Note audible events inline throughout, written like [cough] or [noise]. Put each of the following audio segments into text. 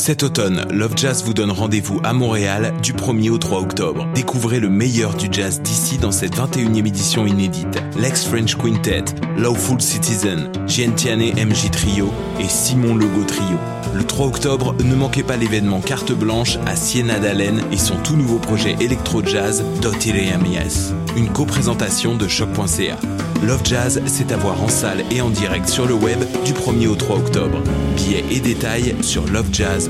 Cet automne, Love Jazz vous donne rendez-vous à Montréal du 1er au 3 octobre. Découvrez le meilleur du jazz d'ici dans cette 21e édition inédite. Lex French Quintet, Lawful Citizen, Giantiane MJ Trio et Simon Logo Trio. Le 3 octobre, ne manquez pas l'événement Carte Blanche à Siena d'Allen et son tout nouveau projet électro-jazz Dotireamias. Une co-présentation de choc.ca. Love Jazz, c'est à voir en salle et en direct sur le web du 1er au 3 octobre. Billets et détails sur lovejazz.com.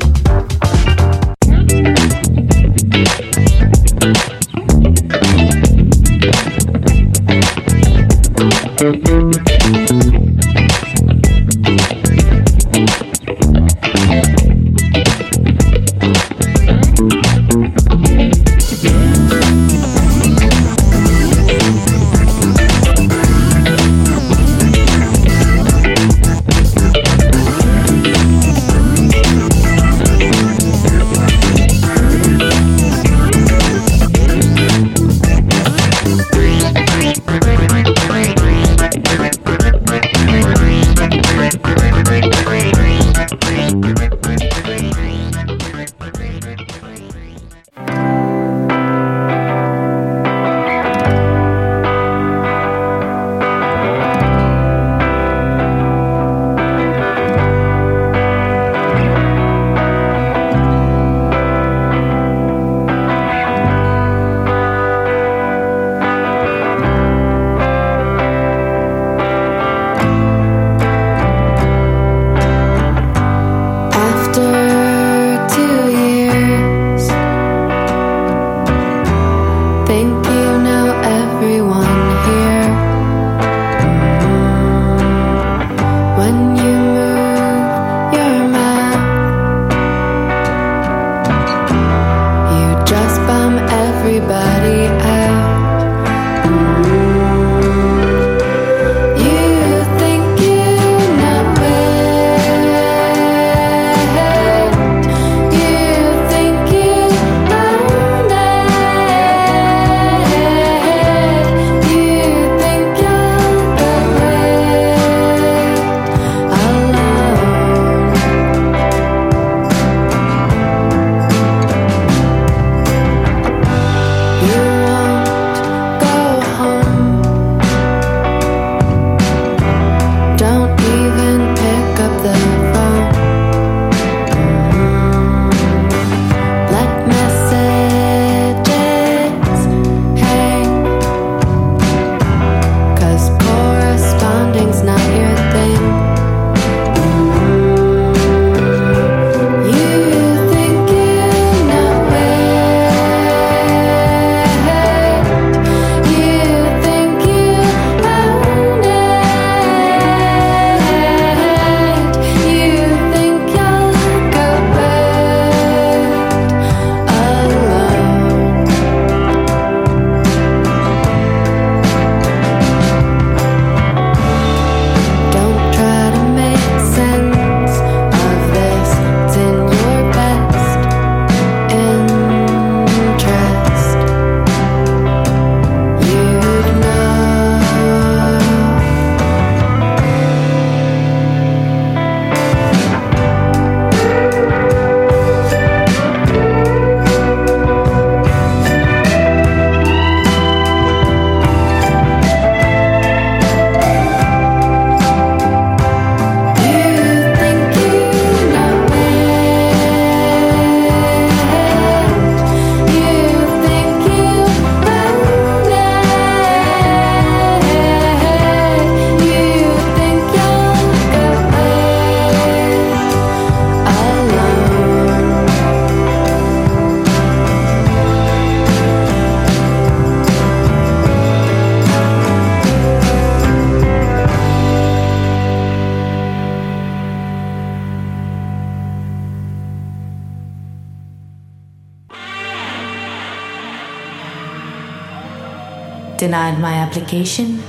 Denied my application?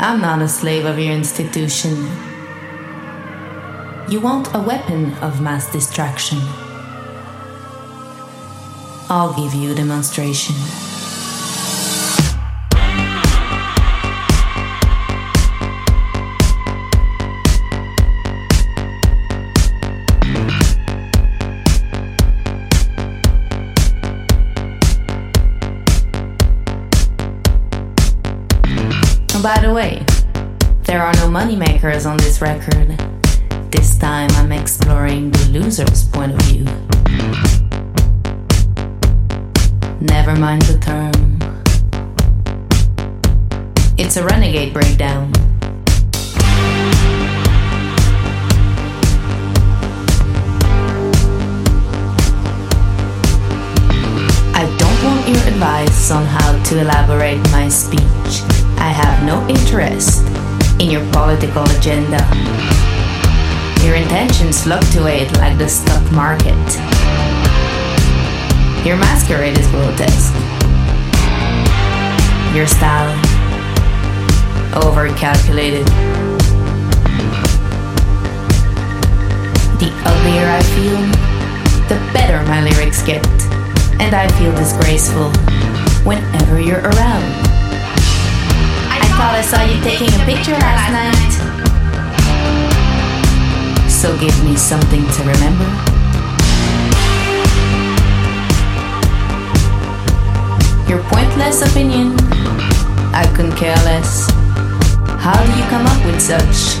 I'm not a slave of your institution. You want a weapon of mass distraction. I'll give you a demonstration. There are no moneymakers on this record. This time I'm exploring the loser's point of view. Never mind the term. It's a renegade breakdown. I don't want your advice on how to elaborate my speech. I have no interest in your political agenda. Your intentions fluctuate like the stock market. Your masquerade is grotesque. Your style, overcalculated. The uglier I feel, the better my lyrics get. And I feel disgraceful whenever you're around thought I saw you taking a picture last night. So give me something to remember. Your pointless opinion, I couldn't care less. How do you come up with such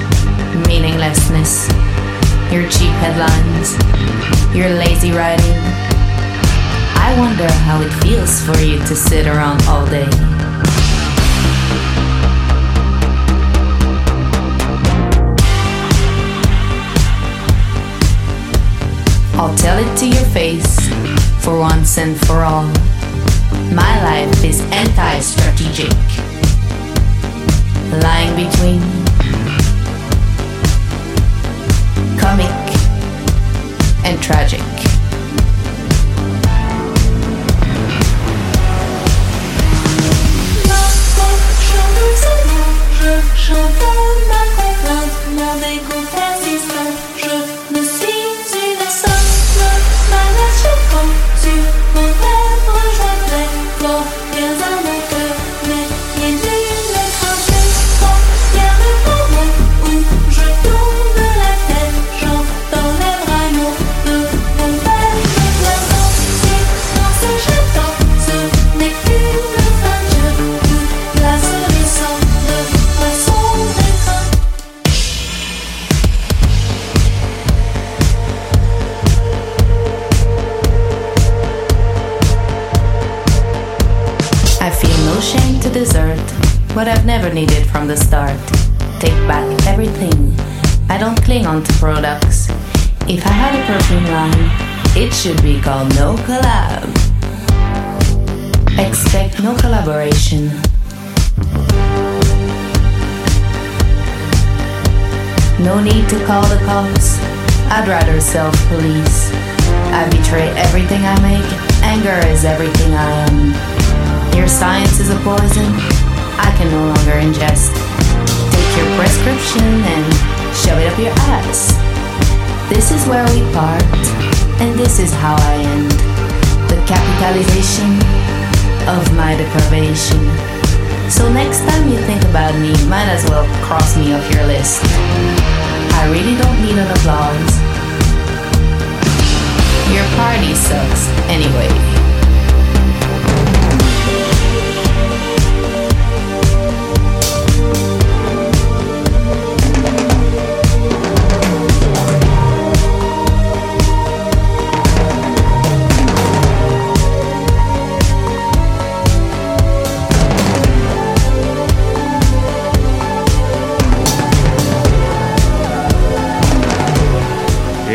meaninglessness? Your cheap headlines, your lazy writing. I wonder how it feels for you to sit around all day. I'll tell it to your face for once and for all. My life is anti strategic, lying between comic and tragic. Should be called No Collab. Expect no collaboration. No need to call the cops. I'd rather self police. I betray everything I make. Anger is everything I am. Your science is a poison. I can no longer ingest. Take your prescription and shove it up your ass. This is where we part, and this is how I end. The capitalization of my deprivation. So next time you think about me, might as well cross me off your list. I really don't need an applause. Your party sucks anyway.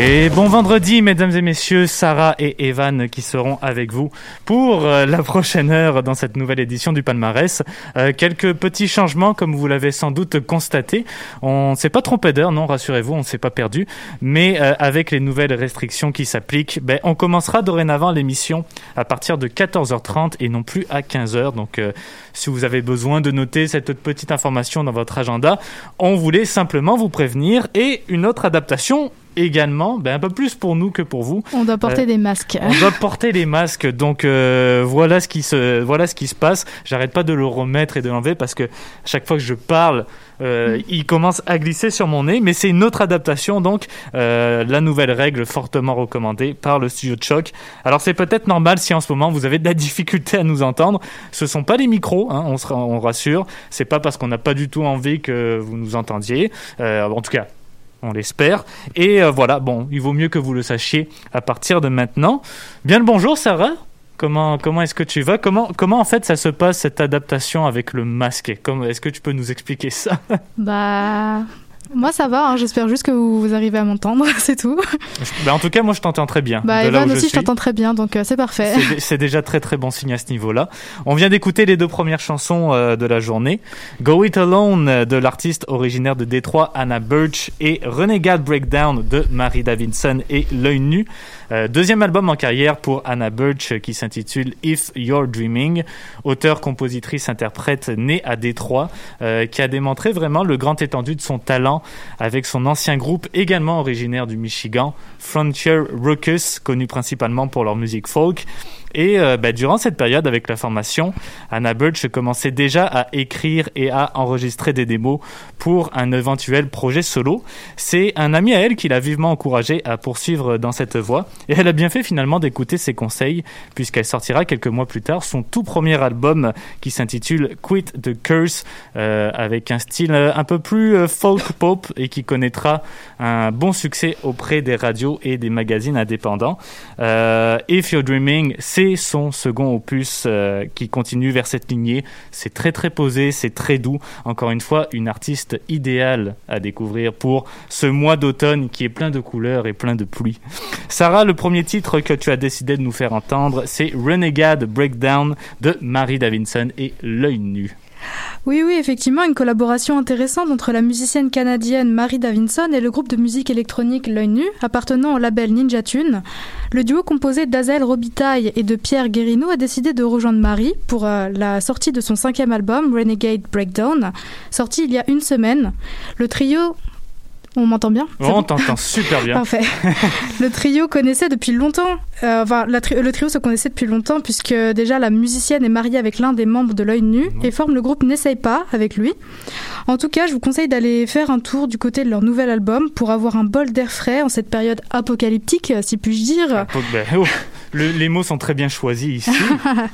Et bon vendredi, mesdames et messieurs, Sarah et Evan qui seront avec vous pour euh, la prochaine heure dans cette nouvelle édition du palmarès. Euh, quelques petits changements, comme vous l'avez sans doute constaté. On ne s'est pas trompé d'heure, non, rassurez-vous, on ne s'est pas perdu. Mais euh, avec les nouvelles restrictions qui s'appliquent, ben, on commencera dorénavant l'émission à partir de 14h30 et non plus à 15h. Donc si vous avez besoin de noter cette petite information dans votre agenda, on voulait simplement vous prévenir. Et une autre adaptation également, ben un peu plus pour nous que pour vous. On doit porter Euh, des masques. On doit porter les masques, donc euh, voilà ce qui se voilà ce qui se passe. J'arrête pas de le remettre et de l'enlever parce que chaque fois que je parle, euh, il commence à glisser sur mon nez. Mais c'est une autre adaptation, donc euh, la nouvelle règle fortement recommandée par le studio de choc. Alors c'est peut-être normal si en ce moment vous avez de la [laughs] difficulté à nous entendre. Ce sont pas les micros, hein, on se on rassure. C'est pas parce qu'on n'a pas du tout envie que vous nous entendiez. Euh, en tout cas, on l'espère. Et voilà, bon, il vaut mieux que vous le sachiez à partir de maintenant. Bien le bonjour, Sarah. Comment, comment est-ce que tu vas? Comment, comment en fait ça se passe cette adaptation avec le masque? Est-ce que tu peux nous expliquer ça? [laughs] Bah. Moi ça va, hein, j'espère juste que vous, vous arrivez à m'entendre, [laughs] c'est tout. Ben, En tout cas, moi je t'entends très bien. Bah de là Evan où aussi je t'entends très bien, donc euh, c'est parfait. C'est dé- C'est déjà très très bon signe à ce niveau-là. On vient d'écouter les deux premières chansons euh, de la journée. Go It Alone euh, de l'artiste originaire de Détroit Anna Birch et Renegade Breakdown de Mary Davidson et L'œil nu. Euh, deuxième album en carrière pour Anna Birch euh, qui s'intitule If You're Dreaming. Auteur, compositrice, interprète née à Détroit euh, qui a démontré vraiment le grand étendue de son talent avec son ancien groupe également originaire du Michigan, Frontier Ruckus, connu principalement pour leur musique folk. Et euh, bah, durant cette période, avec la formation, Anna Birch commençait déjà à écrire et à enregistrer des démos pour un éventuel projet solo. C'est un ami à elle qui l'a vivement encouragée à poursuivre dans cette voie. Et elle a bien fait finalement d'écouter ses conseils, puisqu'elle sortira quelques mois plus tard son tout premier album qui s'intitule Quit the Curse, euh, avec un style euh, un peu plus folk pop et qui connaîtra un bon succès auprès des radios et des magazines indépendants. If You're Dreaming, c'est son second opus euh, qui continue vers cette lignée. C'est très très posé, c'est très doux. Encore une fois, une artiste idéale à découvrir pour ce mois d'automne qui est plein de couleurs et plein de pluie. Sarah, le premier titre que tu as décidé de nous faire entendre, c'est Renegade Breakdown de Mary Davidson et L'œil nu. Oui, oui, effectivement, une collaboration intéressante entre la musicienne canadienne Marie Davinson et le groupe de musique électronique L'œil nu, appartenant au label Ninja Tune. Le duo composé d'Azel Robitaille et de Pierre Guérino a décidé de rejoindre Marie pour euh, la sortie de son cinquième album, Renegade Breakdown, sorti il y a une semaine. Le trio... On m'entend bien? On t'entend super bien. [laughs] Parfait. [laughs] le trio connaissait depuis longtemps, euh, enfin, la tri- le trio se connaissait depuis longtemps puisque déjà la musicienne est mariée avec l'un des membres de l'œil nu et forme le groupe N'essaye pas avec lui. En tout cas, je vous conseille d'aller faire un tour du côté de leur nouvel album pour avoir un bol d'air frais en cette période apocalyptique, si puis-je dire. Ben, oh, le- les mots sont très bien choisis ici.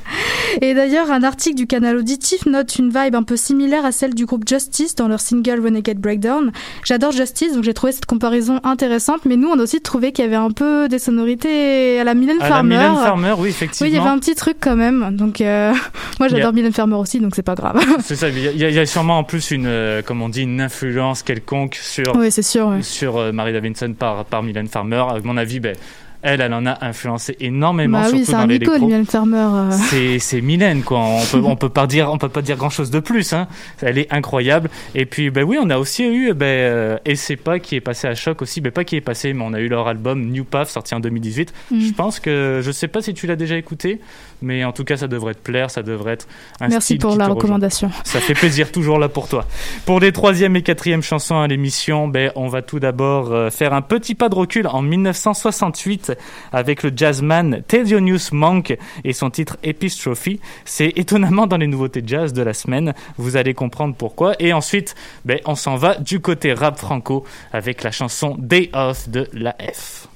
[laughs] Et d'ailleurs, un article du canal auditif note une vibe un peu similaire à celle du groupe Justice dans leur single Renegade Breakdown. J'adore Justice, donc j'ai trouvé cette comparaison intéressante, mais nous, on a aussi trouvé qu'il y avait un peu des sonorités à la Mylène À la Farmer. Mylène Farmer, oui, Oui, effectivement. il y avait un petit truc quand même. Donc, euh, [laughs] moi, y a- j'adore Mylène Farmer aussi, donc c'est pas grave. [laughs] C'est ça, il y, a- y sûrement en plus une, euh, comme on dit, une influence quelconque sur, oui, sûr. sur euh, Mary Davidson par, par Mylène Farmer. À mon avis, ben, elle, elle en a influencé énormément, Bah oui, surtout c'est dans un l'électro. icône, Mylène Farmer. euh. C'est, c'est Mylène, quoi. On peut, on peut pas dire, on peut pas dire grand chose de plus, hein. Elle est incroyable. Et puis, ben oui, on a aussi eu, ben, Et c'est pas qui est passé à choc aussi. Ben, pas qui est passé, mais on a eu leur album New Path sorti en 2018. Mm. Je pense que, je sais pas si tu l'as déjà écouté, mais en tout cas, ça devrait te plaire, ça devrait être un Merci pour la rejoint. recommandation. Ça fait plaisir toujours là pour toi. Pour les troisième et quatrième chansons à l'émission, ben, on va tout d'abord euh, faire un petit pas de recul en 1968 avec le jazzman Thelonious Monk et son titre Epistrophe. C'est étonnamment dans les nouveautés jazz de la semaine. Vous allez comprendre pourquoi. Et ensuite, ben, on s'en va du côté rap franco avec la chanson Day Off de la F.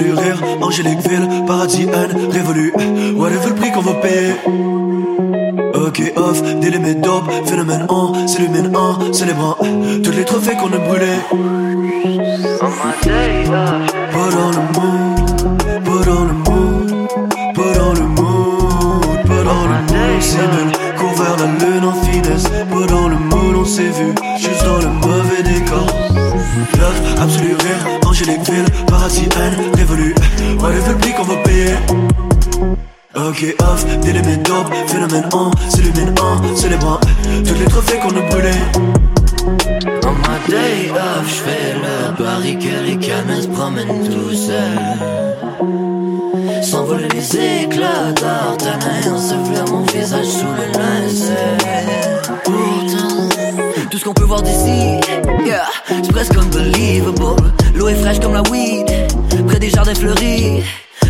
absolu rire, angélique paradis haine, révolu. Whatever le prix qu'on va payer. Ok off, délimé dope, phénomène 1, s'illumine 1, célébrant tous les trophées qu'on a brûlés. Pas dans le mood, pas dans le mood, pas dans le mood, pas dans le mood. Simule, court vers la lune en finesse, pas dans le mood, on s'est vu, juste dans le mauvais décor. Love, absolu rire, angélique ville, paradis haine, Whatever le prix qu'on va payer. Ok off, délimé dope, phénomène 1, s'illumine 1, célébrant tous les trophées qu'on a brûlés. On my day off, j'fais le barricade et se promène tout seul. S'envoler les éclats d'Artanin, se mon visage sous le linceul. Pourtant, tout ce qu'on peut voir d'ici, yeah, c'est presque unbelievable. L'eau est fraîche comme la weed, des jardins fleuris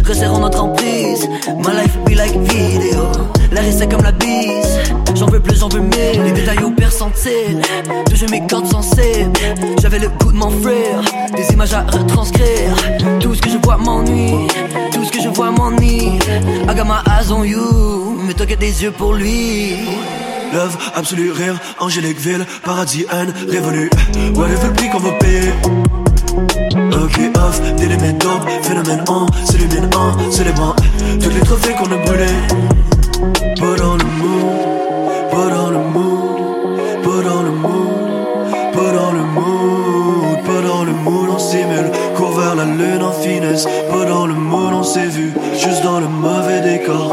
resserrons notre emprise. My life be like video. L'air est sec comme la bise. J'en veux plus, j'en veux mille. Les détails au percentile. Toucher mes cordes sensibles. J'avais le goût de mon frère. Des images à retranscrire. Tout ce que je vois m'ennuie. Tout ce que je vois m'ennuie. I got my eyes on you. Mais toi des yeux pour lui. Love, absolu rire, angélique ville, paradis haine, révolu. Whatever le prix qu'on va payer. Off, dope, phénomène 1, s'illumine 1, célébrant tous les trophées qu'on a brûlés. Pas dans le mood, pas dans le mood, pas dans le mood, pas dans le mood, pas dans le mood, on simule, court vers la lune en finesse, pas dans le mood, on s'est vu, juste dans le mauvais décor.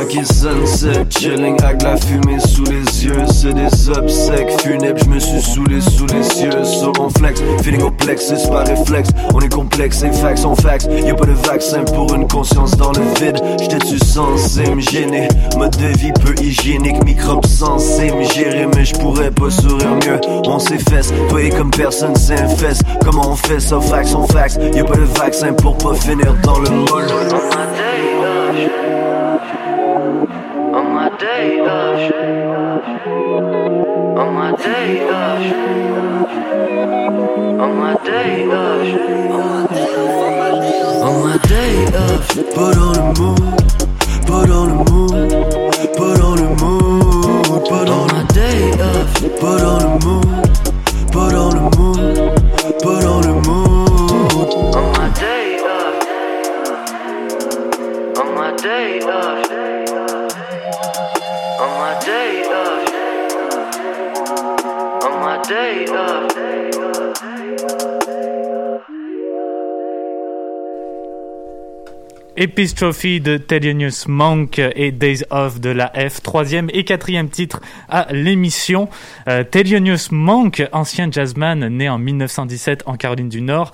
Ok sunset, chilling avec la fumée sous les yeux. C'est des obsèques funèbres, je me suis saoulé sous les cieux So on flex, feeling au plexus par réflexe. On est complexe et fax on fax Y'a pas de vaccin pour une conscience dans le vide. J'étais-tu censé me gêner? Mode de vie peu hygiénique, microbe censé me gérer Mais je pourrais pas sourire mieux. On s'efface, toi et comme personne s'infeste. Comment on fait ça, fax on fax Y'a pas de vaccin pour pas finir dans le moule day off. On my day off. On my day off. On my day off. put on le mood, Epistrophe de Thelonious Monk et Days of de la F, troisième et quatrième titre à l'émission. Euh, Monk, ancien jazzman né en 1917 en Caroline du Nord,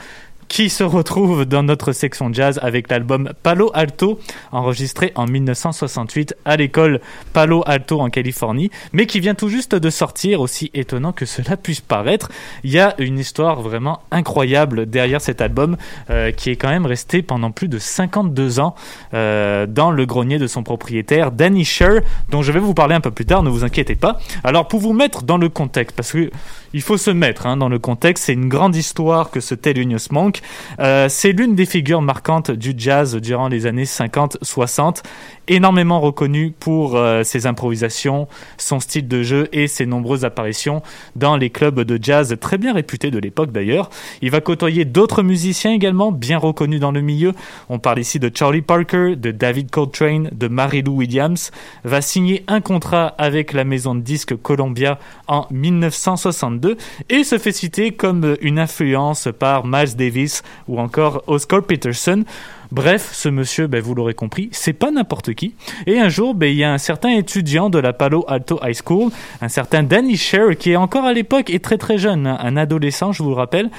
qui se retrouve dans notre section jazz avec l'album Palo Alto, enregistré en 1968 à l'école Palo Alto en Californie, mais qui vient tout juste de sortir, aussi étonnant que cela puisse paraître. Il y a une histoire vraiment incroyable derrière cet album, euh, qui est quand même resté pendant plus de 52 ans euh, dans le grenier de son propriétaire, Danny Sher, dont je vais vous parler un peu plus tard, ne vous inquiétez pas. Alors pour vous mettre dans le contexte, parce que il faut se mettre hein, dans le contexte. C'est une grande histoire que ce Thelonious Monk. Euh, c'est l'une des figures marquantes du jazz durant les années 50-60 énormément reconnu pour euh, ses improvisations, son style de jeu et ses nombreuses apparitions dans les clubs de jazz très bien réputés de l'époque d'ailleurs. Il va côtoyer d'autres musiciens également bien reconnus dans le milieu. On parle ici de Charlie Parker, de David Coltrane, de Mary Lou Williams. Va signer un contrat avec la maison de disques Columbia en 1962 et se fait citer comme une influence par Miles Davis ou encore Oscar Peterson. Bref, ce monsieur, ben, vous l'aurez compris, c'est pas n'importe qui. Et un jour, ben, il y a un certain étudiant de la Palo Alto High School, un certain Danny Sher, qui est encore à l'époque et très très jeune, hein, un adolescent, je vous le rappelle,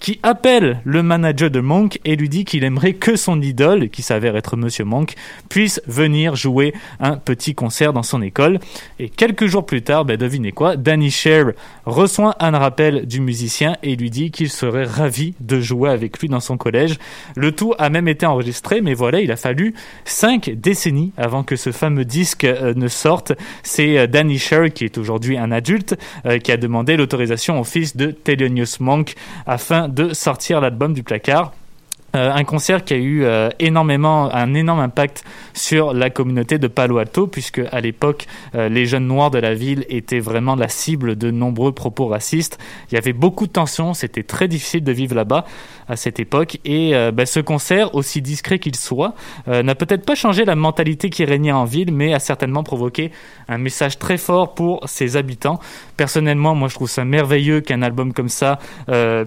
qui appelle le manager de Monk et lui dit qu'il aimerait que son idole, qui s'avère être Monsieur Monk, puisse venir jouer un petit concert dans son école. Et quelques jours plus tard, ben devinez quoi, Danny Sher reçoit un rappel du musicien et lui dit qu'il serait ravi de jouer avec lui dans son collège. Le tout a même été enregistré, mais voilà, il a fallu cinq décennies avant que ce fameux disque euh, ne sorte. C'est euh, Danny Sher, qui est aujourd'hui un adulte, euh, qui a demandé l'autorisation au fils de Thelonious Monk afin de sortir l'album du placard. Euh, un concert qui a eu euh, énormément, un énorme impact sur la communauté de Palo Alto, puisque à l'époque, euh, les jeunes noirs de la ville étaient vraiment la cible de nombreux propos racistes. Il y avait beaucoup de tensions, c'était très difficile de vivre là-bas à cette époque. Et bah, ce concert, aussi discret qu'il soit, n'a peut-être pas changé la mentalité qui régnait en ville, mais a certainement provoqué un message très fort pour ses habitants. Personnellement, moi, je trouve ça merveilleux qu'un album comme ça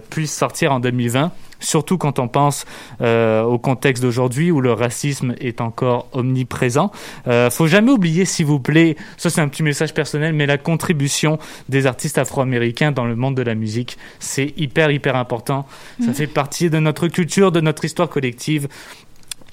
puisse sortir en 2020 surtout quand on pense euh, au contexte d'aujourd'hui où le racisme est encore omniprésent. Euh, faut jamais oublier, s'il vous plaît, ça c'est un petit message personnel, mais la contribution des artistes afro-américains dans le monde de la musique, c'est hyper hyper important. Ça mm. fait partie de notre culture, de notre histoire collective.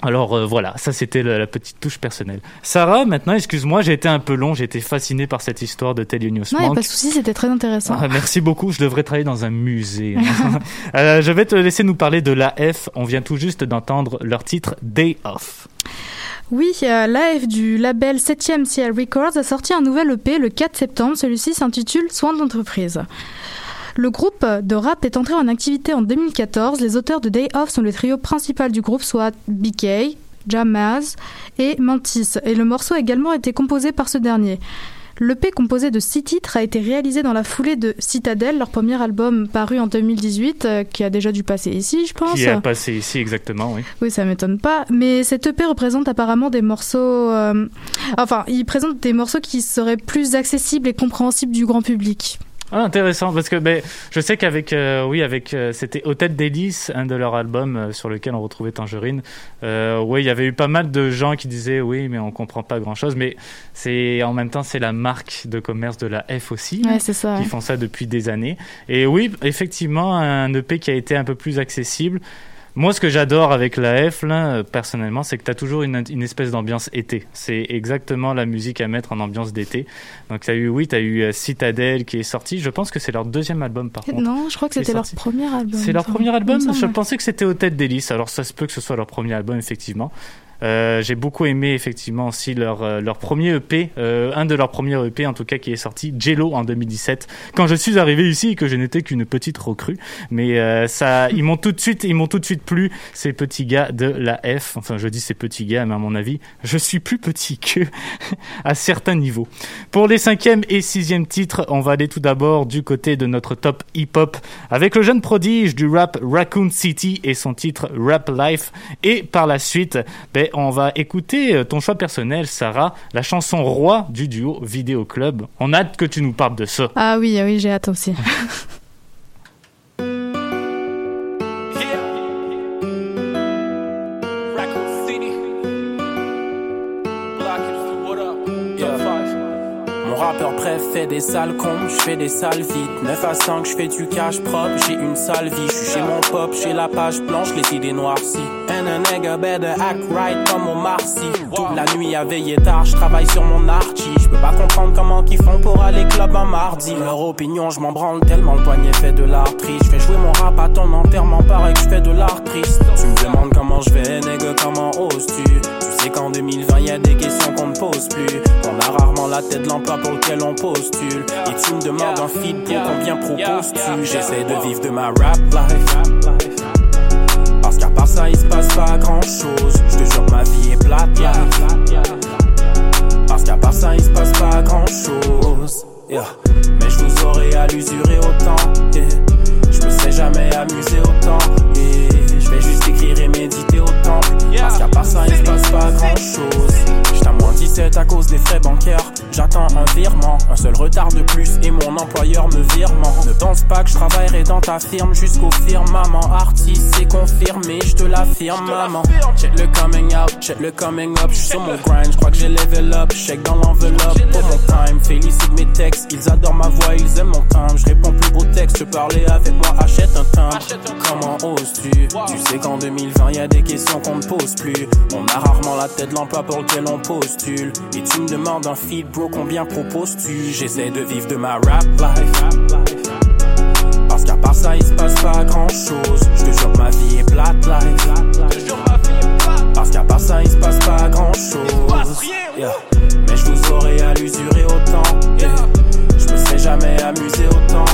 Alors euh, voilà, ça c'était la, petite touche personnelle. Sarah, maintenant, excuse-moi, j'ai été un peu long, j'ai été fasciné par cette histoire de Thelonious Monk. Non, pas de souci, c'était très intéressant. Ah, merci beaucoup, je devrais travailler dans un musée. [laughs] euh, je vais te laisser nous parler de l'AF, on vient tout juste d'entendre leur titre Day Off. Oui, euh, l'AF du label 7ème CL Records a sorti un nouvel EP le 4 septembre, celui-ci s'intitule Soins d'entreprise. Le groupe de rap est entré en activité en 2014. Les auteurs de Day Off sont le trio principal du groupe, soit BK, Jamaz et Mantis. Et le morceau a également été composé par ce dernier. L'EP composé de six titres a été réalisé dans la foulée de Citadel, leur premier album paru en 2018, euh, qui a déjà dû passer ici, je pense. Qui a passé ici, exactement, oui. Oui, ça m'étonne pas. Mais cette EP représente apparemment des morceaux... Euh, enfin, il présente des morceaux qui seraient plus accessibles et compréhensibles du grand public. Ah, intéressant parce que ben, je sais qu'avec euh, oui avec euh, c'était Au tête d'hélice un de leurs albums euh, sur lequel on retrouvait Tangerine. Oui il y avait eu pas mal de gens qui disaient oui mais on comprend pas grand chose mais c'est en même temps c'est la marque de commerce de la F aussi ouais, c'est ça, qui font ça depuis des années. Et oui effectivement un EP qui a été un peu plus accessible moi, ce que j'adore avec la F, là, personnellement, c'est que tu as toujours une, une espèce d'ambiance été. C'est exactement la musique à mettre en ambiance d'été. Donc, tu as eu, oui, tu as eu euh, Citadel qui est sorti. Je pense que c'est leur deuxième album, par contre. Non, je crois que c'était leur premier album. C'est leur premier album Je pensais que c'était Au Tête d'Hélice. Alors, ça se peut que ce soit leur premier album, effectivement. Euh, j'ai beaucoup aimé effectivement aussi leur euh, leur premier EP, euh, un de leurs premiers EP en tout cas qui est sorti, Jello en 2017. Quand je suis arrivé ici et que je n'étais qu'une petite recrue, mais euh, ça, [laughs] ils m'ont tout de suite, ils m'ont tout de suite plu ces petits gars de la F. Enfin, je dis ces petits gars, mais à mon avis, je suis plus petit [laughs] qu'eux à certains niveaux. Pour les cinquième et sixième titres, on va aller tout d'abord du côté de notre top hip-hop avec le jeune prodige du rap Raccoon City et son titre Rap Life. Et par la suite, ben, on va écouter euh, ton choix personnel, Sarah, la chanson roi du duo Vidéo Club. On a hâte que tu nous parles de ça. Ah oui, oui, j'ai hâte aussi. [laughs] fait des sales cons, je fais des sales vite 9 à 5, je fais du cash propre, j'ai une sale vie, je chez mon pop, j'ai la page blanche, les idées noircies. And a nigga better act right comme au Marcy. Toute la nuit à veiller tard, je travaille sur mon archi. Je peux pas comprendre comment qu'ils font pour aller club un mardi. Leur opinion, je m'en branle tellement le poignet fait de l'art triste. Je fais jouer mon rap à ton enterrement, pareil que je fais de l'art triste. Tu me demandes comment je vais, comment oses-tu? Sais qu'en 2020 y a des questions qu'on ne pose plus. On a rarement la tête l'emploi pour lequel on postule. Et tu me demandes un feed pour combien proposes-tu? J'essaie de vivre de ma rap life. Parce qu'à part ça, il se passe pas grand chose. Je te jure, ma vie est plate. Parce qu'à part ça, il se passe pas grand chose. Mais je vous aurais à l'usurer autant. Je me serais jamais amusé autant. Je vais juste écrire et méditer autant. Parce qu'à part ça, il se passe pas grand chose. J'suis à moins 17 à cause des frais bancaires. J'attends un virement, un seul retard de plus et mon employeur me virement. Ne pense pas que je travaillerai dans ta firme jusqu'au firmament. Artiste, c'est confirmé, je te l'affirme, maman. Check le coming out, check le coming up. J'suis sur mon grind, j'crois que j'ai level up. Check dans l'enveloppe pour mon time. Félicite mes textes, ils adorent ma voix, ils aiment mon timbre. Je réponds plus beau texte, parler avec moi, achète un timbre. Comment oses-tu? Tu sais qu'en 2020 y a des questions qu'on ne pose plus. On a rarement la tête l'emploi pour lequel on postule. Et tu me demandes un feed, bro, combien proposes-tu? J'essaie de vivre de ma rap life. Parce qu'à part ça, il se passe pas grand chose. Je te jure, ma vie est plate life. jure, ma vie. Parce qu'à part ça, il se passe pas grand chose. Mais je vous aurais à autant. Yeah. Je me serais jamais amusé autant.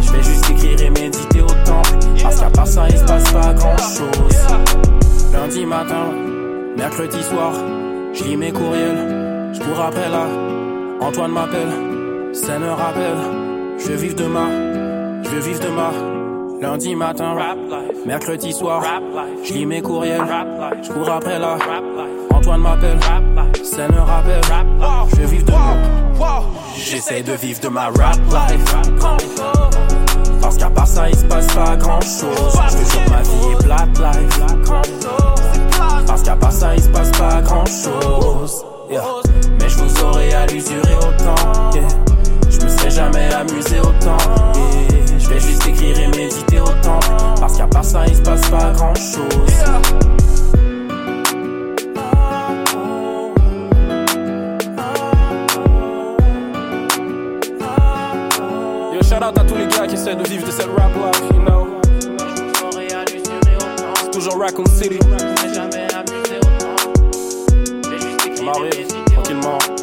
Je vais juste écrire et méditer autant. Parce qu'à part ça, il se passe pas grand chose. Lundi matin, mercredi soir, je lis mes courriels. Je cours après là. Antoine m'appelle, ça me rappelle. Je vis demain je veux vivre de ma Lundi matin, rap life. Mercredi soir, rap. Je lis mes courriels. Je cours après la. Rap life. Antoine m'appelle, rap life. C'est le rappel, rap. Je veux vivre de wow. J'essaie de vivre de ma rap life. Parce qu'à part ça, il se passe pas grand chose. Je veux ma vie est black life. Parce qu'à part ça, il se passe pas grand chose. Mais je vous aurais à l'usurer autant jamais amusé autant. Et je vais juste écrire et méditer autant. Parce qu'à part ça, il se passe pas grand chose. Yo, shout out à tous les gars qui essaient de vivre de cette rap life, you know. C'est toujours Raccoon City. Je m'arrive tranquillement.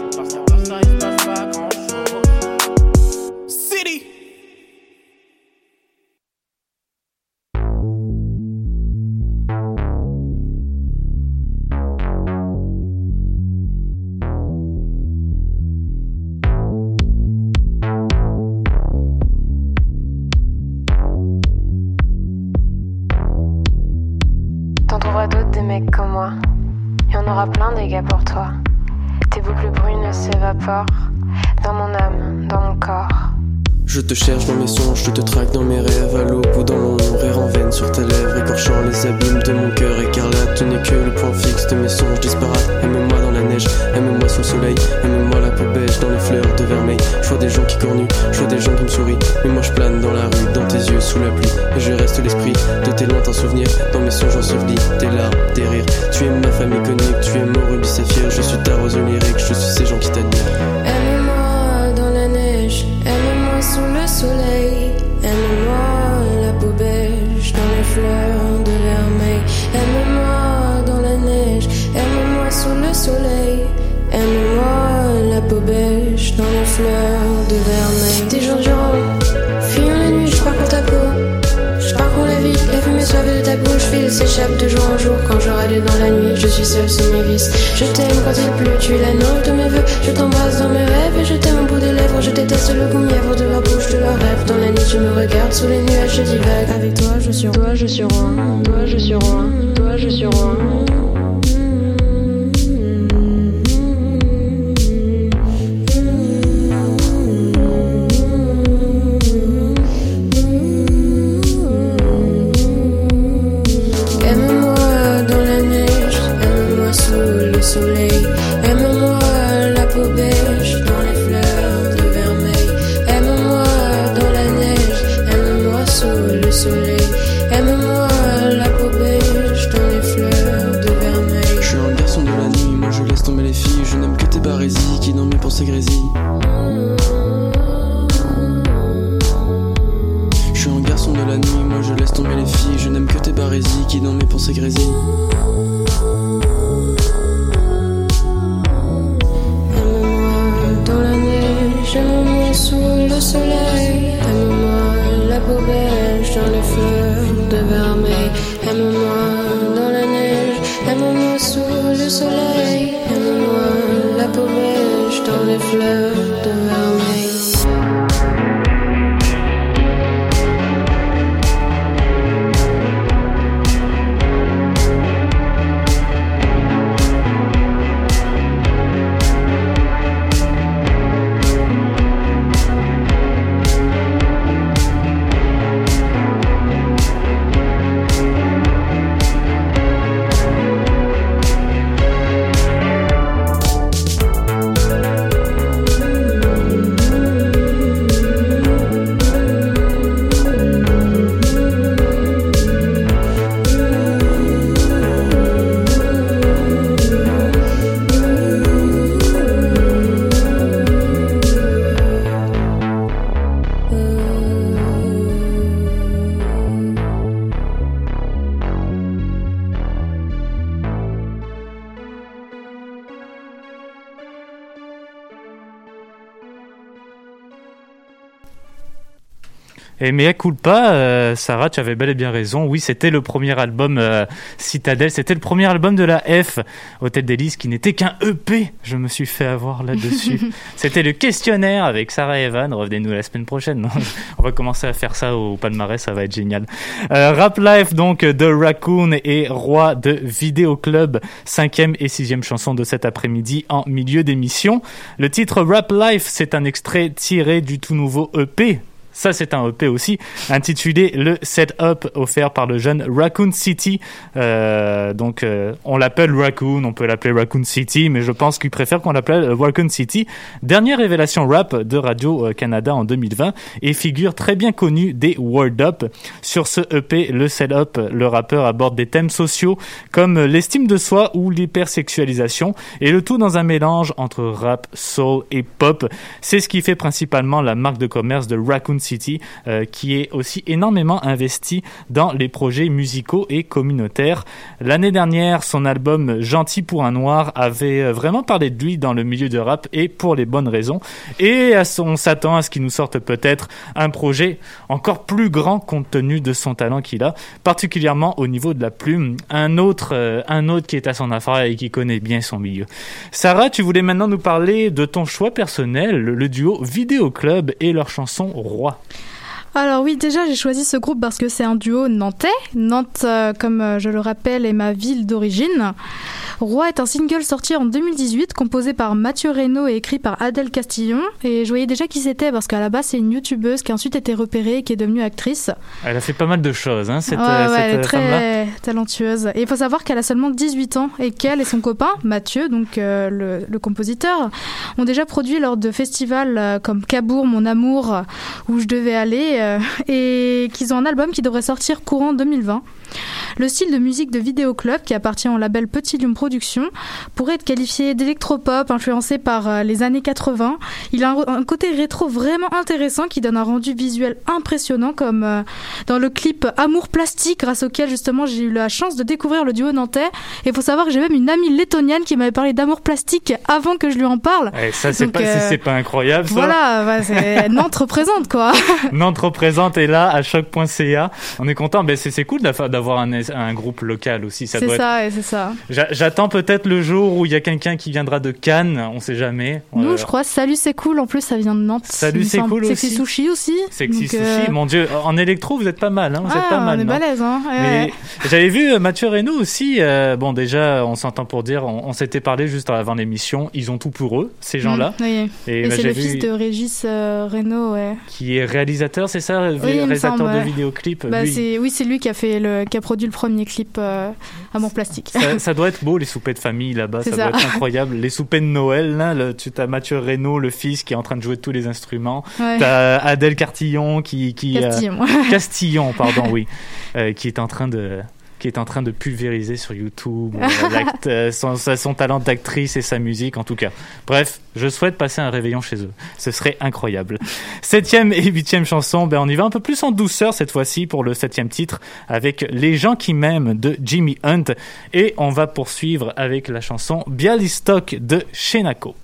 Et mais coule pas, euh, Sarah, tu avais bel et bien raison. Oui, c'était le premier album euh, Citadel, c'était le premier album de la F, Hôtel d'Élise, qui n'était qu'un EP. Je me suis fait avoir là-dessus. [laughs] c'était le questionnaire avec Sarah et Evan. Revenez-nous la semaine prochaine. [laughs] On va commencer à faire ça au palmarès, ça va être génial. Euh, Rap Life donc de Raccoon et roi de Vidéo Club, cinquième et sixième chanson de cet après-midi en milieu d'émission. Le titre Rap Life, c'est un extrait tiré du tout nouveau EP ça, c'est un EP aussi, intitulé Le Setup, offert par le jeune Raccoon City. Euh, donc, euh, on l'appelle Raccoon, on peut l'appeler Raccoon City, mais je pense qu'il préfère qu'on l'appelle Raccoon City. Dernière révélation rap de Radio-Canada en 2020 et figure très bien connue des Word Up. Sur ce EP, Le Setup, le rappeur aborde des thèmes sociaux comme l'estime de soi ou l'hypersexualisation, et le tout dans un mélange entre rap, soul et pop. C'est ce qui fait principalement la marque de commerce de Raccoon City, euh, qui est aussi énormément investi dans les projets musicaux et communautaires. L'année dernière, son album Gentil pour un noir avait euh, vraiment parlé de lui dans le milieu de rap et pour les bonnes raisons. Et on s'attend à ce qu'il nous sorte peut-être un projet encore plus grand compte tenu de son talent qu'il a, particulièrement au niveau de la plume. Un autre, euh, un autre qui est à son affaire et qui connaît bien son milieu. Sarah, tu voulais maintenant nous parler de ton choix personnel, le duo Vidéo Club et leur chanson Roi. på. Alors oui, déjà j'ai choisi ce groupe parce que c'est un duo nantais. Nantes, euh, comme euh, je le rappelle, est ma ville d'origine. Roi est un single sorti en 2018, composé par Mathieu Reynaud et écrit par Adèle Castillon. Et je voyais déjà qui c'était parce qu'à la base c'est une youtubeuse qui a ensuite été repérée et qui est devenue actrice. Elle a fait pas mal de choses, hein, cette, ouais, ouais, elle est très talentueuse. Et il faut savoir qu'elle a seulement 18 ans et qu'elle et son copain, Mathieu, donc euh, le, le compositeur, ont déjà produit lors de festivals euh, comme Cabourg, Mon Amour, euh, où je devais aller, euh, et qu'ils ont un album qui devrait sortir courant 2020. Le style de musique de Vidéo Club, qui appartient au label Petit Lion Productions, pourrait être qualifié d'électropop influencé par euh, les années 80. Il a un, côté rétro vraiment intéressant qui donne un rendu visuel impressionnant, comme euh, dans le clip Amour plastique, grâce auquel justement j'ai eu la chance de découvrir le duo nantais. Et il faut savoir que j'ai même une amie lettonienne qui m'avait parlé d'amour plastique avant que je lui en parle. Et ça, c'est Donc, pas, euh, c'est- pas incroyable, ça. Voilà, bah, c'est- [laughs] Nantes représente quoi. Nantes représente est là à choc.ca. On est content. Ben c'est cool d'affa- d'avoir un, un groupe local aussi. Ça C'est doit être- ça, c'est ça. J'attends peut-être le jour où il y a quelqu'un qui viendra de Cannes. On sait jamais. Nous, Euh, je crois, Salut c'est cool, en plus ça vient de Nantes. Salut, c'est cool Sexy aussi. Sushi aussi. Sexy Donc, euh, Sushi, mon dieu, en électro vous êtes pas mal, hein, vous êtes ah, pas mal. on est non balèze, hein. ouais, j'avais vu euh, Mathieu Reynaud aussi. euh, bon, déjà, on s'entend pour dire, on, on s'était parlé juste avant l'émission. Ils ont tout pour eux, ces gens-là. Mm, oui. Et, Et, bah, c'est le fils de Régis Reynaud, ouais. qui est réalisateur, c'est ça, Oui, réalisateur semble, de ouais. vidéoclips. Bah, oui, c'est lui qui a fait le, qui a produit le premier clip euh, Amour plastique. Ça, [laughs] ça doit être beau les soupers de famille là-bas, ça, doit être incroyable. Les soupers de Noël, là, le- tu as Mathieu Reynaud, le fils, qui est en train de jouer de tous les instruments. Ouais. T'as Adèle Cartillon qui, qui euh, Castillon. Castillon, pardon, oui, [laughs] euh, qui est en train de qui est en train de pulvériser sur YouTube euh, [laughs] euh, son talent d'actrice et sa musique en tout cas. Bref, je souhaite passer un réveillon chez eux. Ce serait incroyable. Septième et huitième chanson, ben on y va un peu plus en douceur cette fois-ci pour le septième titre avec Les gens qui m'aiment de Jimmy Hunt et on va poursuivre avec la chanson Bialystok de Shenako.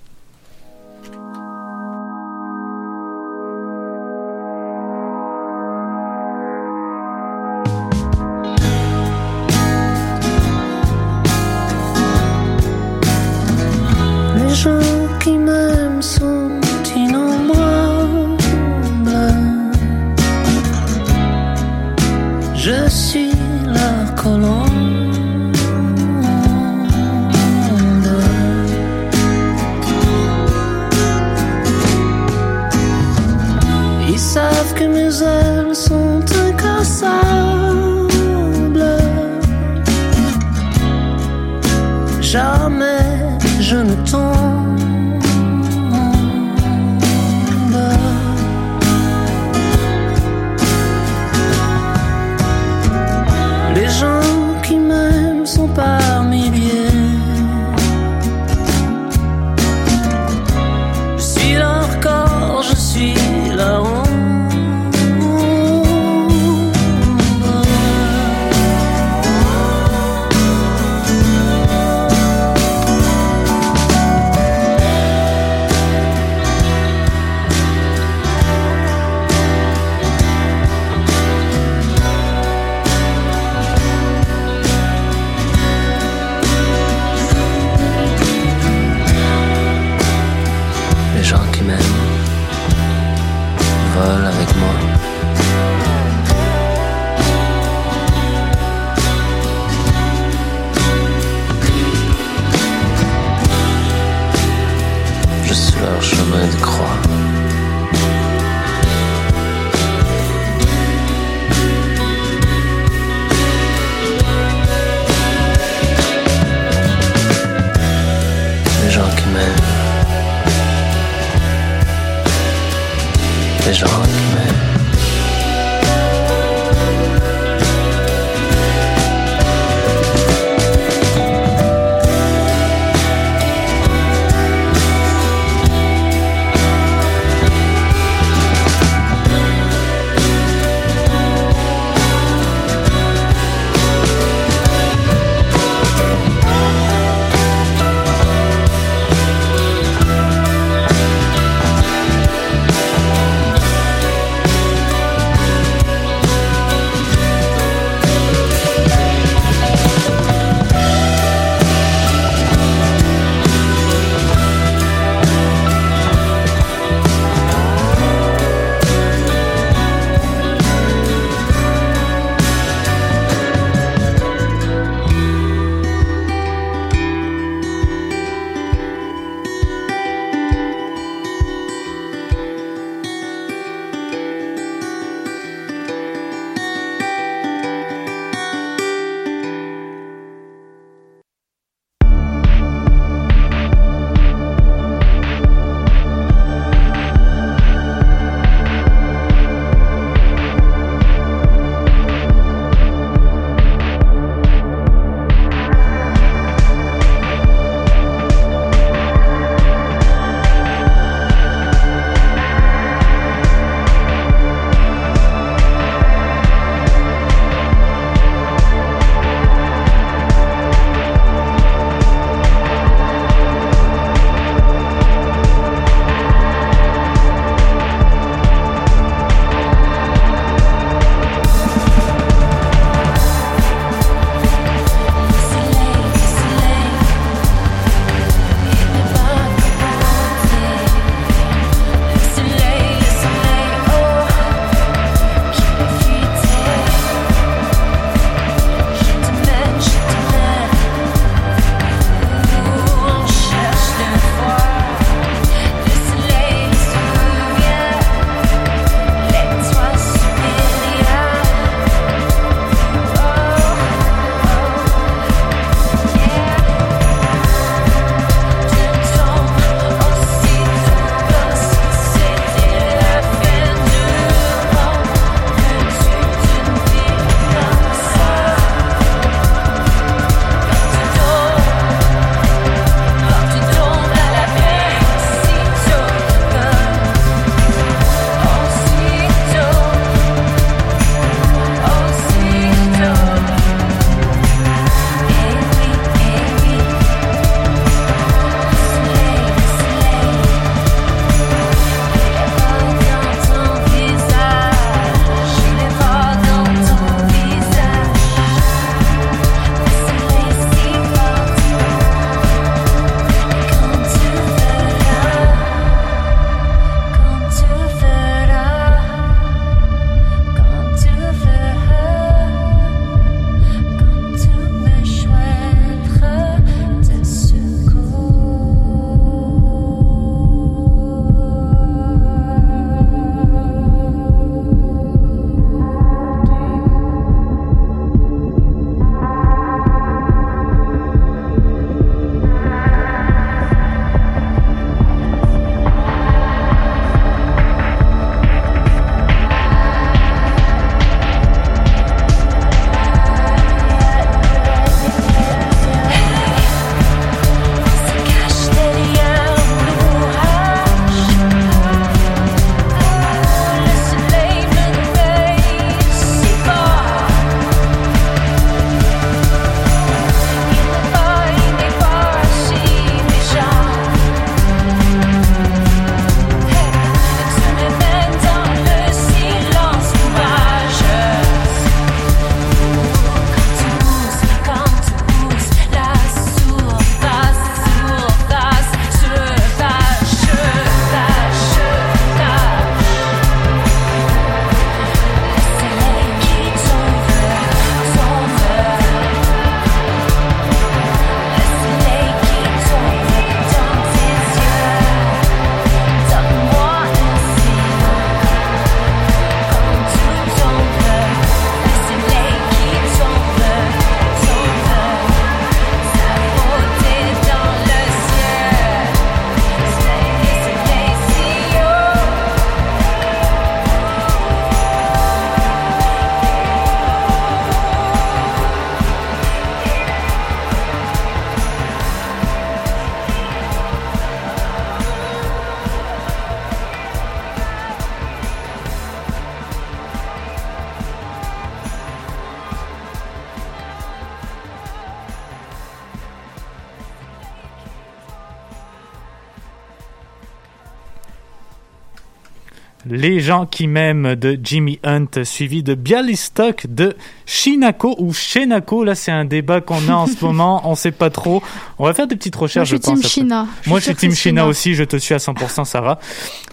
Les gens qui m'aiment de Jimmy Hunt, suivi de Bialystok de Shinako ou Shenako. Là, c'est un débat qu'on a en ce [laughs] moment. On sait pas trop. On va faire des petites recherches. Moi, je suis pense, Team. Moi, je suis Team Shina aussi. Je te suis à 100%, Sarah.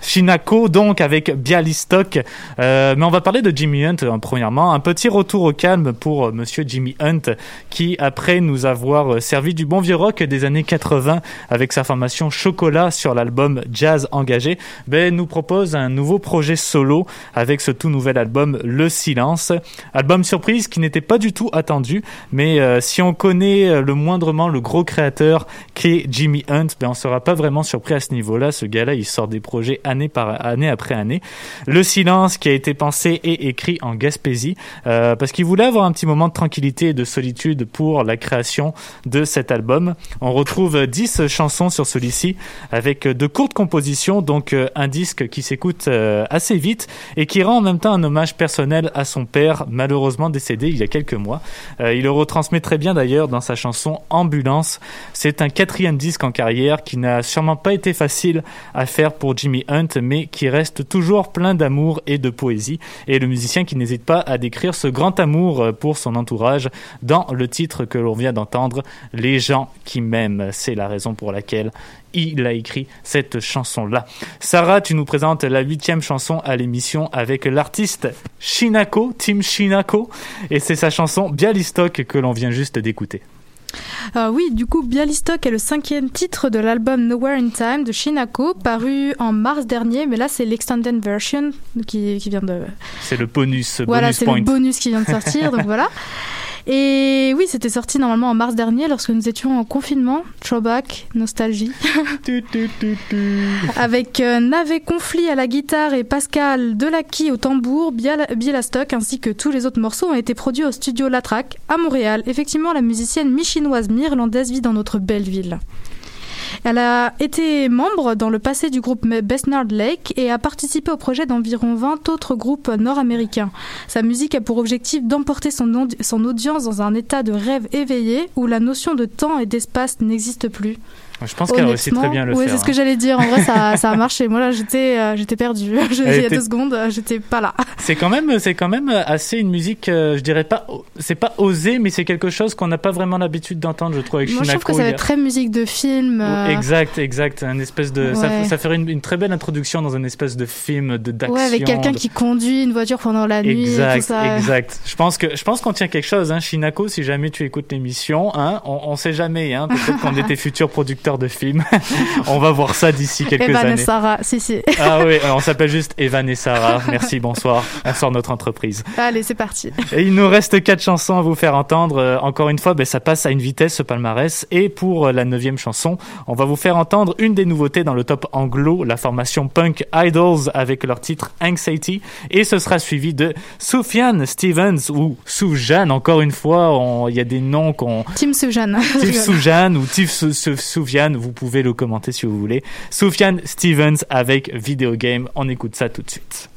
Shinako, donc, avec Bialystok. Euh, mais on va parler de Jimmy Hunt, euh, premièrement. Un petit retour au calme pour euh, monsieur Jimmy Hunt, qui, après nous avoir euh, servi du bon vieux rock des années 80 avec sa formation Chocolat sur l'album Jazz Engagé, ben, nous propose un nouveau projet solo avec ce tout nouvel album Le Silence. Album surprise qui n'était pas du tout attendu, mais euh, si on connaît euh, le moindrement le gros créateur qu'est Jimmy Hunt, ben on sera pas vraiment surpris à ce niveau-là. Ce gars-là, il sort des projets année par année après année. Le Silence qui a été pensé et écrit en Gaspésie euh, parce qu'il voulait avoir un petit moment de tranquillité et de solitude pour la création de cet album. On retrouve 10 chansons sur celui-ci avec de courtes compositions, donc un disque qui s'écoute assez vite et qui rend en même temps un hommage personnel à son père, malheureusement décédé il y a quelques mois. Euh, il le retransmet très bien d'ailleurs dans sa chanson Ambulance. C'est un quatrième disque en carrière qui n'a sûrement pas été facile à faire pour Jimmy Hunt, mais qui reste toujours plein d'amour et de poésie. Et le musicien qui n'hésite pas à décrire ce grand amour euh, pour son entourage dans le titre que l'on vient d'entendre, Les gens qui m'aiment. C'est la raison pour laquelle il a écrit cette chanson-là. Sarah, tu nous présentes la huitième chanson à l'émission avec l'artiste Shinako, Team Shinako, et c'est sa chanson Bialystok que l'on vient juste d'écouter. Euh, oui, du coup, Bialystok est le cinquième titre de l'album Nowhere in Time de Shinako, paru en mars dernier, mais là c'est l'extended version qui, qui vient de... C'est le bonus, Voilà, bonus c'est le bonus qui vient de sortir, donc [laughs] voilà. Et oui, c'était sorti normalement en mars dernier lorsque nous étions en confinement. Throwback, nostalgie. Avec euh, Navé Conflit à la guitare et Pascal Delaki au tambour, Bialastok ainsi que tous les autres morceaux ont été produits au studio Latrac à Montréal. Effectivement, la musicienne mi-chinoise mi-irlandaise vit dans notre belle ville. Elle a été membre dans le passé du groupe Besnard Lake et a participé au projet d'environ 20 autres groupes nord-américains. Sa musique a pour objectif d'emporter son, son audience dans un état de rêve éveillé où la notion de temps et d'espace n'existe plus. Je pense qu'elle réussit très bien à le oui, faire. c'est ce que hein. j'allais dire. En vrai, ça, [laughs] ça a marché. Moi, là, j'étais, euh, j'étais perdue. Je- [laughs] Il y a était- deux secondes, euh, j'étais pas là. C'est quand même, c'est quand même assez une musique, euh, je dirais pas, c'est pas osé, mais c'est quelque chose qu'on n'a pas vraiment l'habitude d'entendre, je trouve, avec Moi, je trouve Shinako. que ça va a- être très musique de film. euh, Exact, exact. Un espèce de, ça, Ouais. ça ferait une, une très belle introduction dans une espèce de film de d'action. Ouais, avec quelqu'un de- qui conduit une voiture pendant la nuit. et Exact, tout ça. exact. Je pense que je pense qu'on tient quelque chose, hein, Shinako. Si jamais tu écoutes l'émission, hein, on, on sait jamais, hein. Peut-être qu'on est tes [laughs] futurs producteurs de films. [laughs] on va voir ça d'ici quelques Evan et années. Sarah, si, si. Ah oui, [laughs] on s'appelle juste Evan et Sarah. Merci, bonsoir. On sort notre entreprise. Allez, c'est parti. Et il nous reste quatre chansons à vous faire entendre. Euh, encore une fois, ben, ça passe à une vitesse ce palmarès. Et pour euh, la neuvième chanson, on va vous faire entendre une des nouveautés dans le top anglo, la formation Punk Idols avec leur titre Anxiety. Et ce sera suivi de Soufiane Stevens ou Soujane. Encore une fois, il y a des noms qu'on Team Soujane. Tiff [laughs] Soujane ou Tiff Sou- Vous pouvez le commenter si vous voulez. Soufiane Stevens avec Video Game, on écoute ça tout de suite.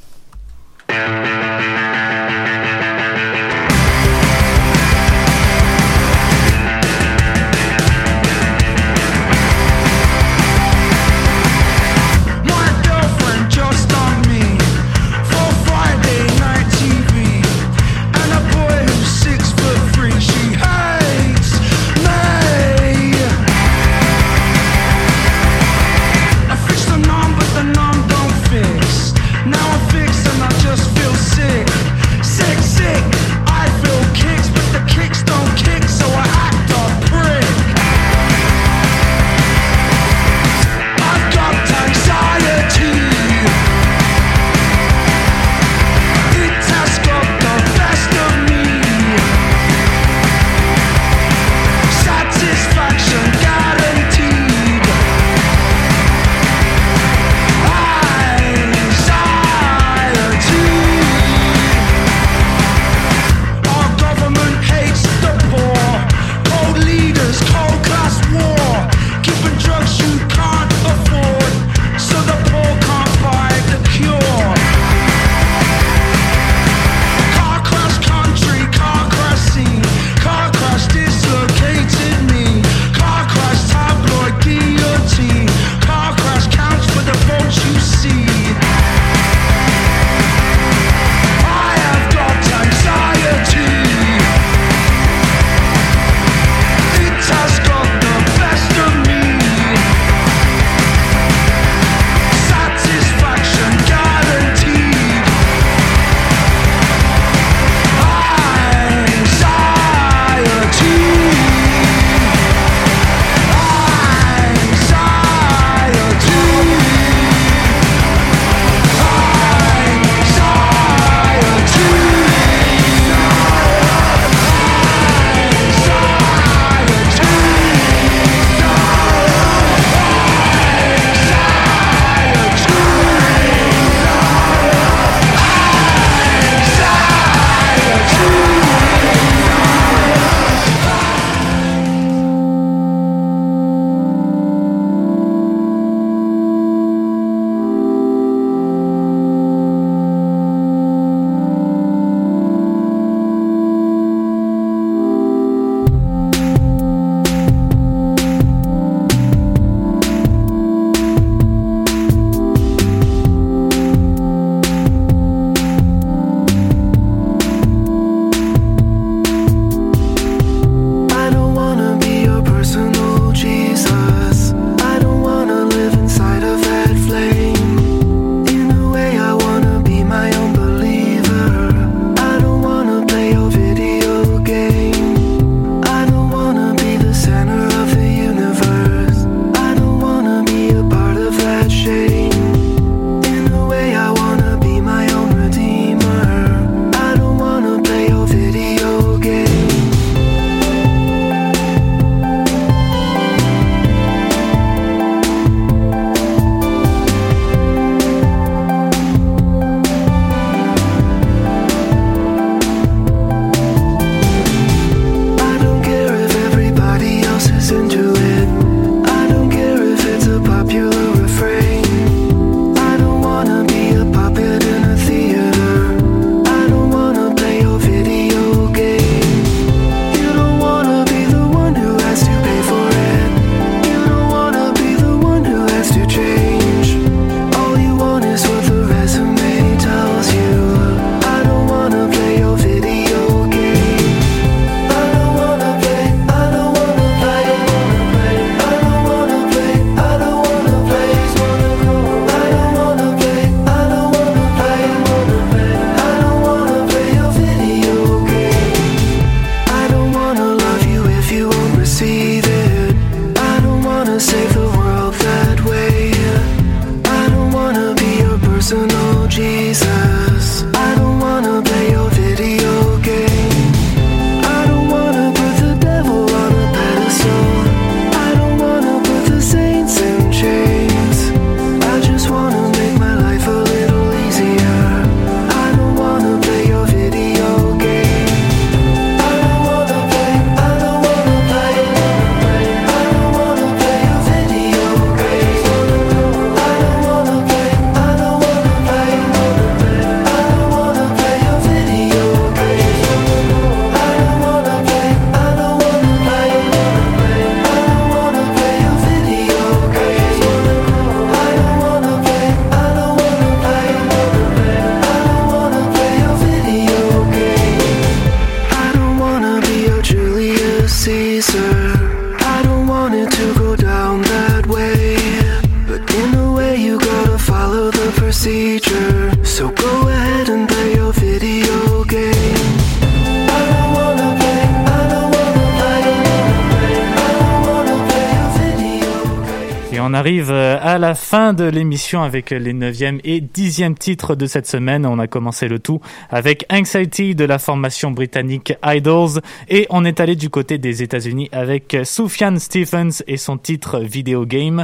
Fin de l'émission avec les 9e et 10e titres de cette semaine. On a commencé le tout avec Anxiety de la formation britannique Idols et on est allé du côté des États-Unis avec Sufjan Stephens et son titre Video Game.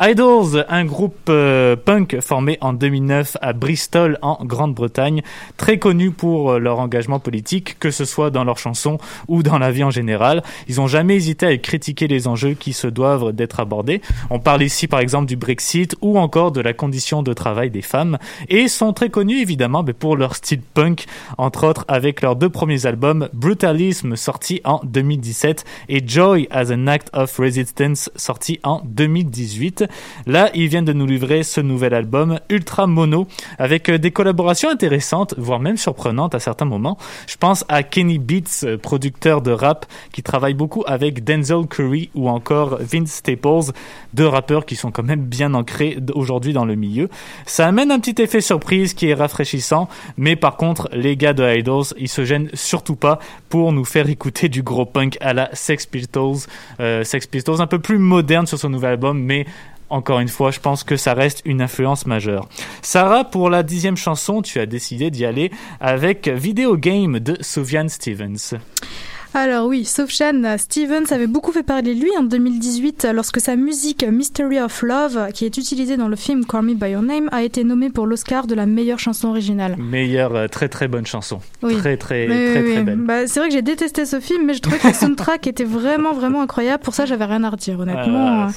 Idols, un groupe euh, punk formé en 2009 à Bristol en Grande-Bretagne, très connu pour euh, leur engagement politique, que ce soit dans leurs chansons ou dans la vie en général. Ils n'ont jamais hésité à critiquer les enjeux qui se doivent d'être abordés. On parle ici par exemple du Brexit ou encore de la condition de travail des femmes et sont très connus évidemment pour leur style punk, entre autres avec leurs deux premiers albums Brutalism sorti en 2017 et Joy as an Act of Resistance sorti en 2018. Là, ils viennent de nous livrer ce nouvel album Ultra Mono avec euh, des collaborations intéressantes, voire même surprenantes à certains moments. Je pense à Kenny Beats, euh, producteur de rap, qui travaille beaucoup avec Denzel Curry ou encore Vince Staples, deux rappeurs qui sont quand même bien ancrés aujourd'hui dans le milieu. Ça amène un petit effet surprise qui est rafraîchissant, mais par contre, les gars de Idols, ils se gênent surtout pas pour nous faire écouter du gros punk à la Sex Pistols. Euh, Sex Pistols un peu plus moderne sur son nouvel album, mais encore une fois, je pense que ça reste une influence majeure. Sarah, pour la dixième chanson, tu as décidé d'y aller avec Video Game de Sufjan Stevens. Alors oui, Sufjan Stevens avait beaucoup fait parler de lui en 2018 lorsque sa musique Mystery of Love, qui est utilisée dans le film Call Me By Your Name, a été nommée pour l'Oscar de la meilleure chanson originale. Meilleure, euh, très très bonne chanson. Oui. Très très très oui, très oui. belle. Bah, c'est vrai que j'ai détesté ce film, mais je trouvais que le soundtrack était vraiment vraiment incroyable. Pour ça, j'avais rien à redire, honnêtement. Ah,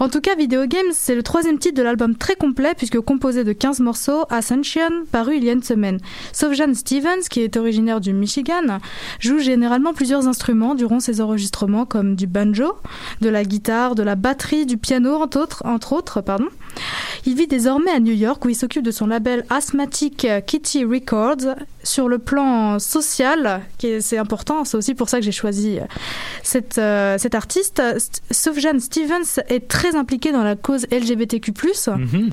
En tout cas, Video Games, c'est le troisième titre de l'album très complet, puisque composé de 15 morceaux, Ascension, paru il y a une semaine. Sufjan Stevens, qui est originaire du Michigan, joue généralement plusieurs instruments durant ses enregistrements, comme du banjo, de la guitare, de la batterie, du piano, entre autres. Entre autres pardon. Il vit désormais à New York, où il s'occupe de son label Asthmatic Kitty Records. Sur le plan social, c'est important, c'est aussi pour ça que j'ai choisi euh, cette, euh, cet artiste. St- Sufjan Stevens est très impliqué dans la cause LGBTQ+. Mhm.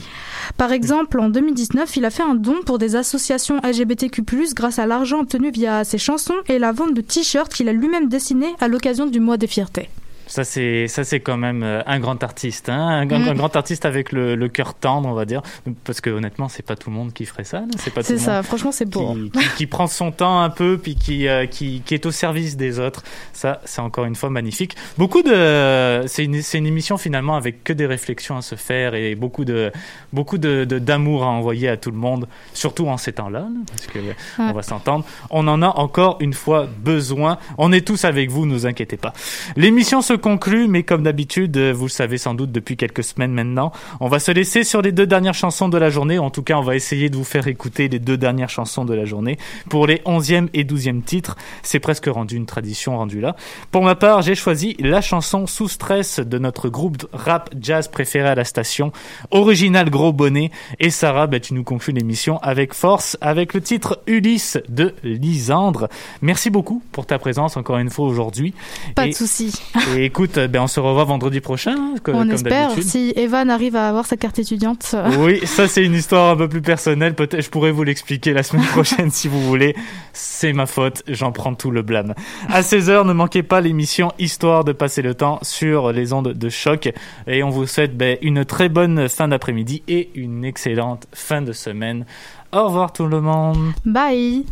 Par exemple, en 2019, il a fait un don pour des associations LGBTQ+, grâce à l'argent obtenu via ses chansons et la vente de t-shirts qu'il a lui-même dessinés à l'occasion du mois des fiertés. Ça c'est ça c'est quand même euh, un grand artiste, hein, un, un- Mm. un grand artiste avec le, le cœur tendre, on va dire, parce que honnêtement c'est pas tout le monde qui ferait ça, c'est pas tout ça, monde franchement, c'est beau. qui, qui- qui prend son temps un peu puis qui, euh, qui qui est au service des autres. Ça c'est encore une fois magnifique. Beaucoup de c'est une c'est une émission finalement avec que des réflexions à se faire et beaucoup de beaucoup de d'amour à envoyer à tout le monde, surtout en ces temps-là, là, parce que on va s'entendre. On en a encore une fois besoin. On est tous avec vous, ne vous inquiétez pas. L'émission se conclut, mais comme d'habitude, euh, vous le savez sans doute depuis quelques semaines maintenant, on va se laisser sur les deux dernières chansons de la journée. En tout cas, on va essayer de vous faire écouter les deux dernières chansons de la journée. Pour les 11e et 12e titres, c'est presque rendu une tradition rendue là. Pour ma part, j'ai choisi la chanson Sous stress de notre groupe rap jazz préféré à la station, Original Gros Bonnet. Et Sarah, bah, tu nous conclus l'émission avec force, avec le titre Ulysse de Lisandre. Merci beaucoup pour ta présence encore une fois aujourd'hui. Pas Et- de souci. et écoute, euh, ben on se revoit vendredi prochain, hein, On comme espère, si Evan arrive à avoir sa carte étudiante. [laughs] Oui, ça c'est une histoire un peu plus personnelle. Peut-être je pourrais vous l'expliquer la semaine prochaine si vous voulez. C'est ma faute, j'en prends tout le blâme. À 16h, ne manquez pas l'émission Histoire de passer le temps sur les ondes de choc. Et on vous souhaite ben, une très bonne fin d'après-midi et une excellente fin de semaine. Au revoir tout le monde. Bye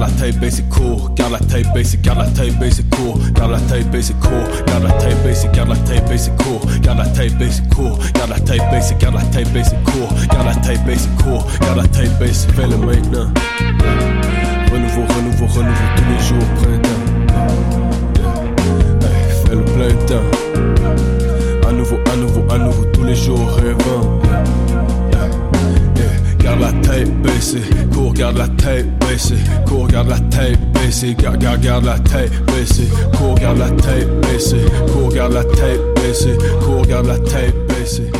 garde la taille baissée court, garde la taille baissée, garde la taille baissée court, garde la taille baissée court, garde la taille baissée, garde la taille baissée court, garde la taille baissée court, garde la taille baissée, garde la taille baissée court, garde la taille baissée court, garde la taille baissée, fais le maintenant. Renouveau, renouveau, renouveau, tous les jours, printemps. Hey, fais le plein temps. À nouveau, à nouveau, à nouveau, tous les jours, rêvant. Garde la tête baissée, cours, garde la tête baissée, cours, garde la tête baissée, garde, garde, garde la tête baissée, cours, garde la tête baissée, cours, garde la tête baissée, cours, garde la tête baissée.